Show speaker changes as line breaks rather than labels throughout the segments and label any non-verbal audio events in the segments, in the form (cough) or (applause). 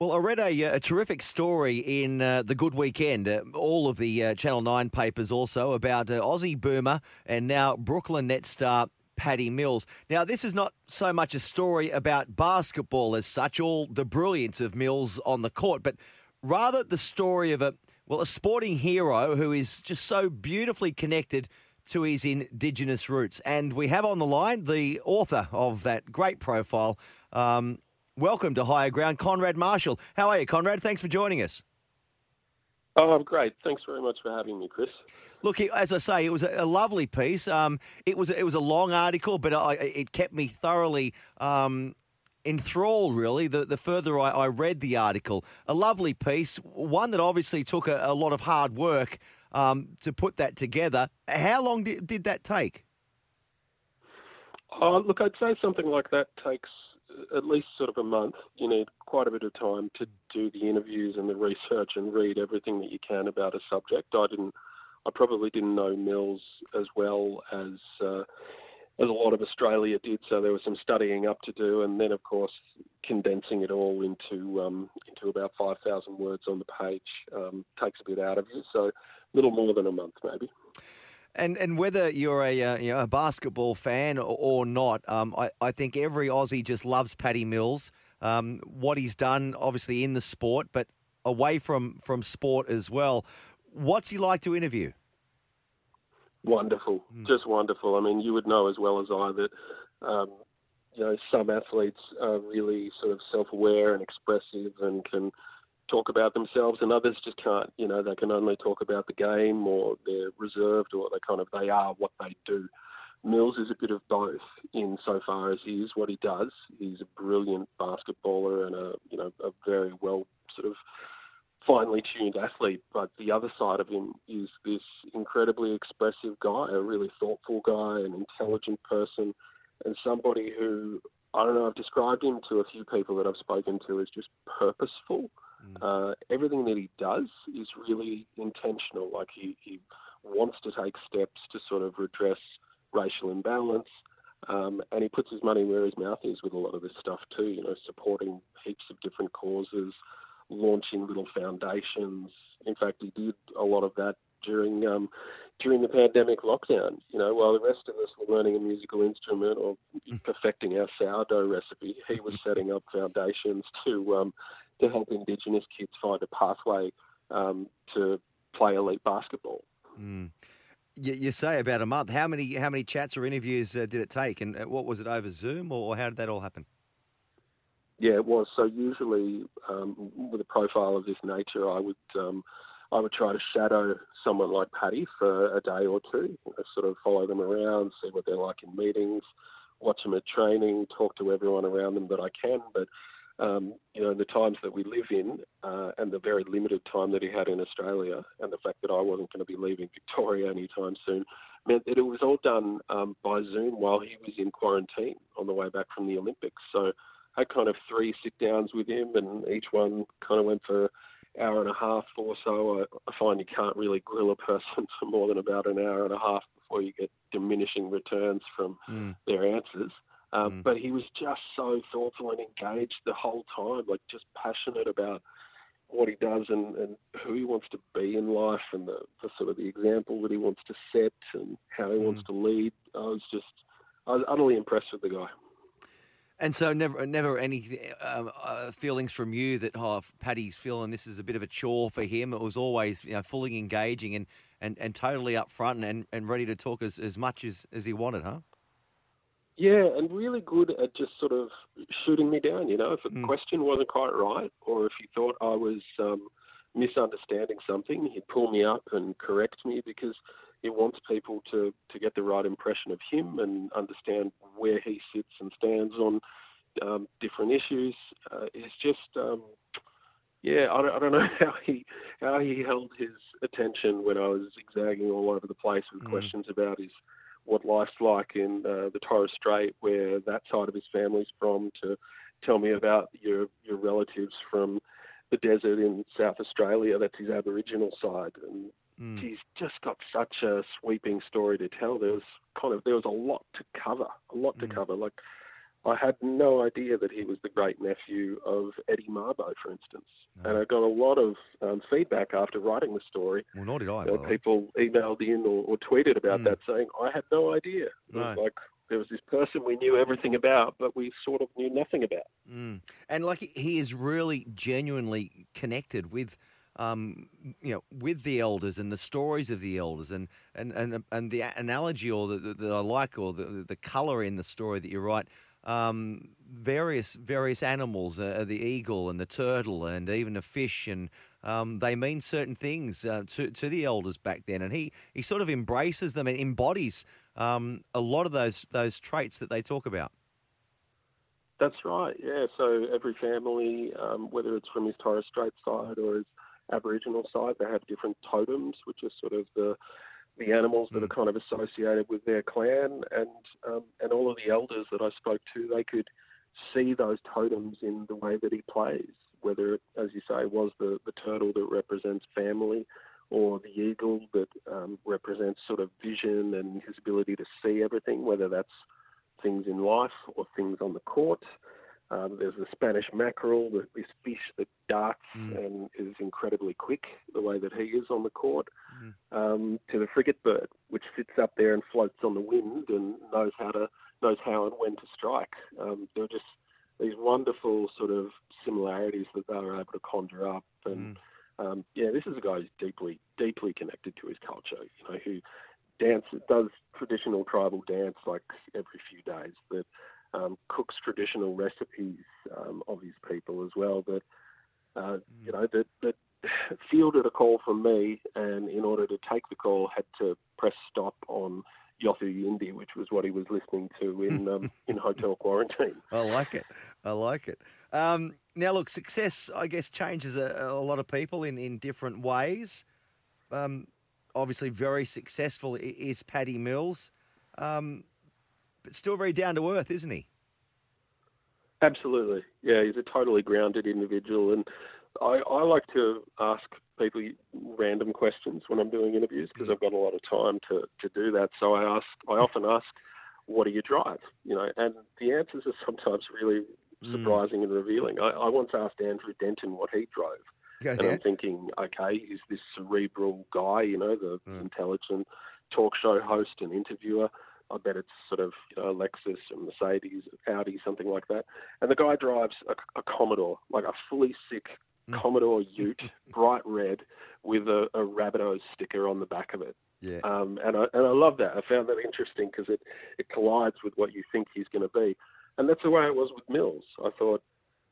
Well, I read a, a terrific story in uh, the Good Weekend, uh, all of the uh, Channel 9 papers also, about uh, Aussie boomer and now Brooklyn net star Patty Mills. Now, this is not so much a story about basketball as such, all the brilliance of Mills on the court, but rather the story of a, well, a sporting hero who is just so beautifully connected to his Indigenous roots. And we have on the line the author of that great profile, um, Welcome to Higher Ground, Konrad Marshall. How are you, Konrad? Thanks for joining us.
Oh, I'm great. Thanks very much for having me, Chris.
Look, as I say, it was a lovely piece. Um, it was it was a long article, but I, it kept me thoroughly um, enthralled. Really, the the further I, I, read the article, a lovely piece, one that obviously took a, a lot of hard work um, to put that together. How long did, did that take?
Oh, look, I'd say something like that takes at least sort of a month. You need quite a bit of time to do the interviews and the research and read everything that you can about a subject. I didn't, I probably didn't know Mills as well as uh, as a lot of Australia did. So there was some studying up to do, and then of course condensing it all into um, into about five thousand words on the page um, takes a bit out of you. So a little more than a month, maybe.
And and whether you're a uh, you know, a basketball fan or, or not, um, I, I think every Aussie just loves Patty Mills. Um, what he's done, obviously in the sport, but away from from sport as well. What's he like to interview?
Wonderful, mm. just wonderful. I mean, you would know as well as I that um, you know some athletes are really sort of self-aware and expressive and can talk about themselves, and others just can't. You know, they can only talk about the game, or they're reserved, or they kind of they are what they do. Mills is a bit of both in so far as he is what he does. He's a brilliant basketballer and a you know a very well sort of finely tuned athlete. But the other side of him is this incredibly expressive guy, a really thoughtful guy, an intelligent person, and somebody who I don't know. I've described him to a few people that I've spoken to as just purposeful. Mm. Uh, everything that he does is really intentional. Like he, he wants to take steps to sort of redress racial imbalance, um, and he puts his money where his mouth is with a lot of this stuff too. You know, supporting heaps of different causes, launching little foundations. In fact, he did a lot of that during um, during the pandemic lockdown. You know, while the rest of us were learning a musical instrument or (laughs) perfecting our sourdough recipe, he was setting up foundations to um, to help Indigenous kids find a pathway um, to play elite basketball.
Mm. You, you, say about a month. How many how many chats or interviews uh, did it take, and uh, what was it over Zoom, or how did that all happen?
Yeah, it was. So usually, um, with a profile of this nature, I would um, I would try to shadow someone like Patty for a day or two, know, sort of follow them around, see what they're like in meetings, watch them at training, talk to everyone around them that I can. But um, you know, the times that we live in uh, and the very limited time that he had in Australia, and the fact that I wasn't going to be leaving Victoria anytime soon, meant that it was all done um, by Zoom while he was in quarantine on the way back from the Olympics. So I had kind of three sit downs with him, and each one kind of went for an hour and a half or so. I, I find you can't really grill a person (laughs) for more than about an hour and a half before you get diminishing returns from mm. their answers. Um, mm. But he was just so thoughtful and engaged the whole time, like just passionate about what he does and, and who he wants to be in life and the, the sort of the example that he wants to set and how he mm. wants to lead. I was just, I was utterly impressed with the guy.
And so, never, never any uh, uh, feelings from you that oh, Patty's feeling this is a bit of a chore for him. It was always, you know, fully engaging and, and, and totally upfront and, and ready to talk as, as much as, as he wanted, huh?
Yeah, and really good at just sort of shooting me down. You know, if a mm. question wasn't quite right, or if he thought I was um, misunderstanding something, he'd pull me up and correct me because he wants people to to get the right impression of him and understand where he sits and stands on um, different issues. Uh, it's just. Um, yeah, I don't, I don't know (laughs) how he how he held his attention when I was zigzagging all over the place with mm. questions about his what life's like in uh, the Torres Strait, where that side of his family's from, to tell me about your your relatives from the desert in South Australia. That's his Aboriginal side, and mm. he's just got such a sweeping story to tell. There was kind of there was a lot to cover, a lot to mm. cover. Like I had no idea that he was the great nephew of Eddie Mabo, for instance. No. And I got a lot of um, feedback after writing the story.
Well, nor did I.
Uh, people emailed in or, or tweeted about mm. that, saying I had no idea.
No.
Like there was this person we knew everything about, but we sort of knew nothing about.
Mm. And like he is really genuinely connected with um, you know, with the elders and the stories of the elders and and and, and the analogy or that I like or the the color in the story that you write. Um, various various animals, uh, the eagle and the turtle, and even a fish, and um, they mean certain things uh, to to the elders back then. And he he sort of embraces them and embodies um, a lot of those those traits that they talk about.
That's right. Yeah. So every family, um, whether it's from his Torres Strait side or his Aboriginal side, they have different totems, which are sort of the the animals that are mm. kind of associated with their clan, and um, and all of the elders that I spoke to, they could see those totems in the way that he plays. Whether, it, as you say, was the the turtle that represents family, or the eagle that um, represents sort of vision and his ability to see everything, whether that's things in life or things on the court. Um, there's the Spanish mackerel, the, this fish that darts mm. and is incredibly quick, the way that he is on the court, mm. um, to the frigate bird, which sits up there and floats on the wind and knows how to knows how and when to strike. Um, there are just these wonderful sort of similarities that they were able to conjure up, and mm. um, yeah, this is a guy who's deeply deeply connected to his culture. You know, who dances does traditional tribal dance like every few days that um, cooks traditional recipes um, of his people as well. That uh, you know that that fielded a call from me, and in order to take the call, had to press stop on Yothu Yindi, which was what he was listening to in um, (laughs) in hotel quarantine.
I like it. I like it. Um, now, look, success, I guess, changes a, a, lot of people in, in different ways. Um, obviously, very successful is Patty Mills. Um, but still very down to earth, isn't he?
Absolutely. Yeah, he's a totally grounded individual. And I, I like to ask people random questions when I'm doing interviews because I've got a lot of time to, to do that. So I ask, I often ask, what do you drive? You know, and the answers are sometimes really mm. surprising mm. and revealing. I, I once asked Andrew Denton what he drove.
Yeah,
and
yeah.
I'm thinking, okay, is this cerebral guy, you know, the mm. intelligent talk show host and interviewer? I bet it's sort of you know Lexus and Mercedes, Audi, something like that. And the guy drives a, a Commodore, like a fully sick mm. Commodore (laughs) Ute, bright red, with a, a Rabbitohs sticker on the back of it.
Yeah.
Um, and I and I love that. I found that interesting because it it collides with what you think he's going to be, and that's the way it was with Mills. I thought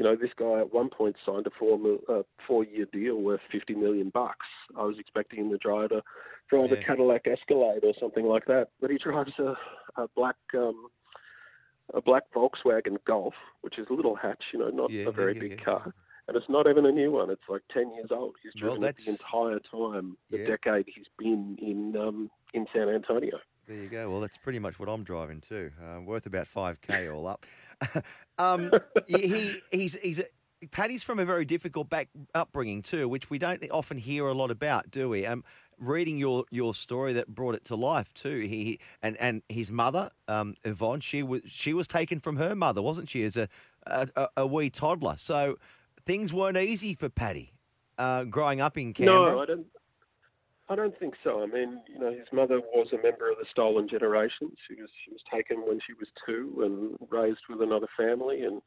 you know, this guy at one point signed a four uh, four year deal worth fifty million bucks. I was expecting him to drive a drive yeah. a Cadillac Escalade or something like that, but he drives a, a black um, a black Volkswagen Golf, which is a little hatch, you know, not
yeah,
a very
yeah,
big car. And it's not even a new one. It's like ten years old. He's driven
well,
it the entire time, the decade he's been in um, in San Antonio.
There you go. Well, that's pretty much what I'm driving too. Uh, worth about five k all up. (laughs) um, he, he's he's Patty's from a very difficult back upbringing too, which we don't often hear a lot about, do we? Um, reading your, your story that brought it to life too. He and and his mother, um, Yvonne, she was she was taken from her mother, wasn't she, as a a, a wee toddler? So things weren't easy for Patty uh, growing up in Canberra.
No, I don't. I don't think so. I mean, you know, his mother was a member of the Stolen Generation. She was she was taken when she was two and raised with another family, and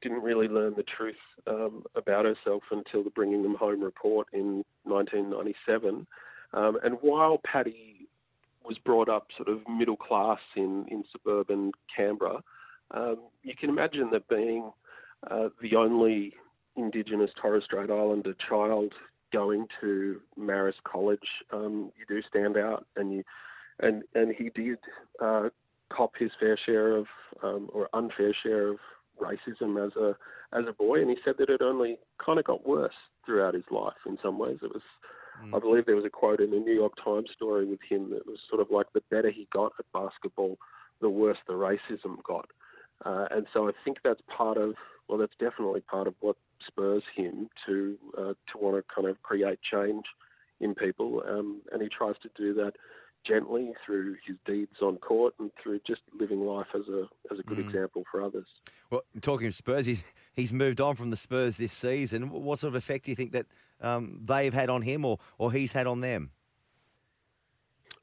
didn't really learn the truth um, about herself until the Bringing Them Home report in 1997. Um, and while Patty was brought up sort of middle class in in suburban Canberra, um, you can imagine that being uh, the only Indigenous Torres Strait Islander child going to Marist College, um, you do stand out, and you and and he did uh, cop his fair share of um, or unfair share of racism as a as a boy, and he said that it only kind of got worse throughout his life. In some ways, it was. Mm. I believe there was a quote in the New York Times story with him that was sort of like the better he got at basketball, the worse the racism got. Uh, and so I think that's part of, well, that's definitely part of what spurs him to uh, to want to kind of create change in people, um, and he tries to do that gently through his deeds on court and through just living life as a as a good mm. example for others.
Well, talking of Spurs, he's he's moved on from the Spurs this season. What sort of effect do you think that um, they've had on him, or or he's had on them?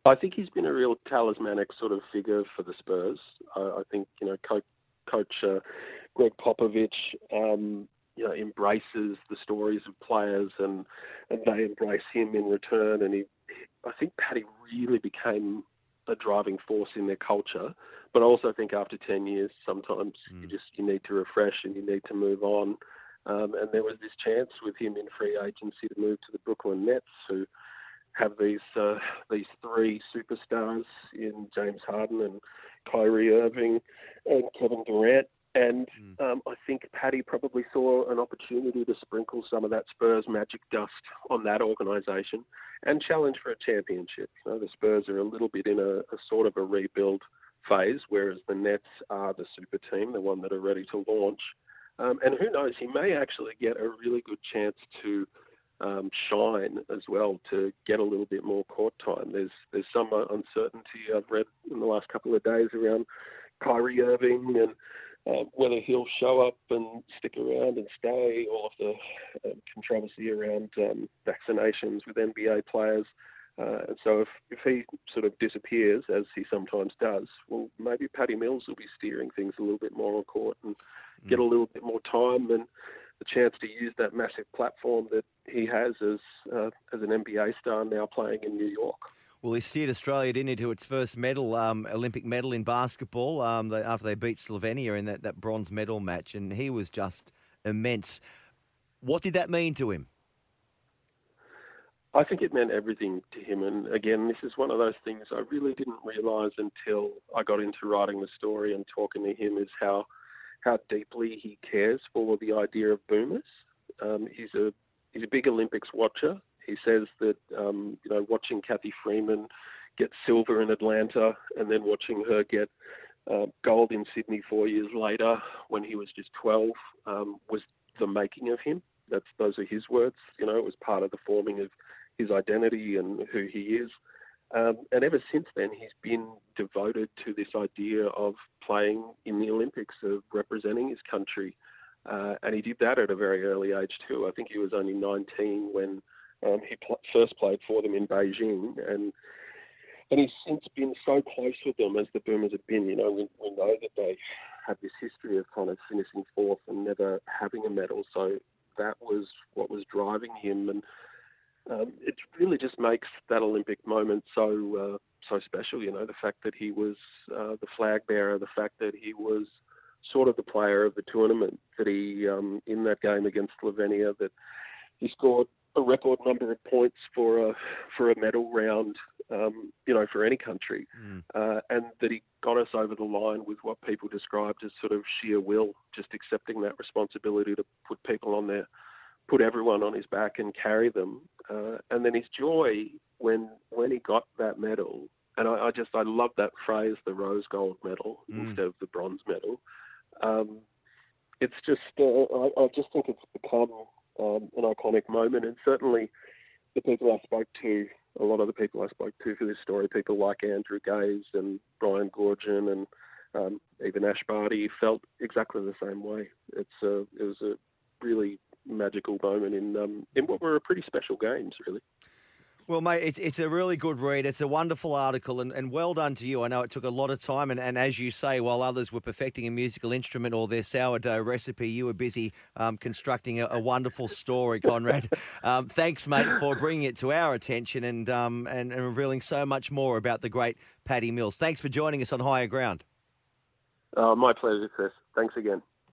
I think he's been a real talismanic sort of figure for the Spurs. I, I think you know, coach, coach uh, Gregg Popovich, um, you know, embraces the stories of players, and and they embrace him in return. And he, I think Patty really became a driving force in their culture. But I also think after ten years, sometimes mm. you just you need to refresh and you need to move on. Um, and there was this chance with him in free agency to move to the Brooklyn Nets, who have these uh, these three superstars in James Harden and Kyrie Irving and Kevin Durant. And mm. um, I think Patty probably saw an opportunity to sprinkle some of that Spurs magic dust on that organisation and challenge for a championship. You know, the Spurs are a little bit in a, a sort of a rebuild phase, whereas the Nets are the super team, the one that are ready to launch. Um, and who knows, he may actually get a really good chance to um, shine as well to get a little bit more court time. There's there's some uncertainty I've read in the last couple of days around Kyrie Irving and uh, whether he'll show up and stick around and stay, all of the uh, controversy around um, vaccinations with NBA players. Uh, and so if, if he sort of disappears, as he sometimes does, well, maybe Patty Mills will be steering things a little bit more on court and mm. get a little bit more time and the chance to use that massive platform that he has as uh, as an NBA star now playing in New York.
Well, he steered Australia, didn't its first medal, um, Olympic medal in basketball um, after they beat Slovenia in that, that bronze medal match, and he was just immense. What did that mean to him?
I think it meant everything to him. And again, this is one of those things I really didn't realise until I got into writing the story and talking to him is how how deeply he cares for the idea of boomers. Um, he's a he's a big Olympics watcher. He says that um, you know watching Cathy Freeman get silver in Atlanta and then watching her get uh, gold in Sydney four years later when he was just 12 um, was the making of him. That's those are his words. You know, it was part of the forming of his identity and who he is. Um, and ever since then, he's been devoted to this idea of playing in the Olympics, of representing his country. Uh, and he did that at a very early age, too. I think he was only 19 when um, he pl- first played for them in Beijing. And and he's since been so close with them as the Boomers have been. You know, we, we know that they have this history of kind of finishing fourth and never having a medal. So that was what was driving him. And um, it really just makes that Olympic moment so uh, so special. You know, the fact that he was uh, the flag bearer, the fact that he was sort of the player of the tournament, that he um, in that game against Slovenia, that he scored a record number of points for a for a medal round, um, you know, for any country, mm. uh, and that he got us over the line with what people described as sort of sheer will, just accepting that responsibility to put people on their put everyone on his back and carry them. Uh, and then his joy when when he got that medal, and I, I just I love that phrase, the rose gold medal mm. instead of the bronze medal. Um, it's just uh, I, I, just think it's become um, an iconic moment, and certainly the people I spoke to, a lot of the people I spoke to for this story, people like Andrew Gaze and Brian Goorjian and um, even Ash Barty felt exactly the same way. It's a, it was a really magical moment in um, in what were pretty special games, really.
Well, mate, it's, it's a really good read. It's a wonderful article, and, and well done to you. I know it took a lot of time, and, and as you say, while others were perfecting a musical instrument or their sourdough recipe, you were busy um, constructing a, a, wonderful story, Konrad. (laughs) um, thanks, mate, for bringing it to our attention and, um, and, and revealing so much more about the great Patty Mills. Thanks for joining us on Higher Ground.
Uh, my pleasure, Chris. Thanks again.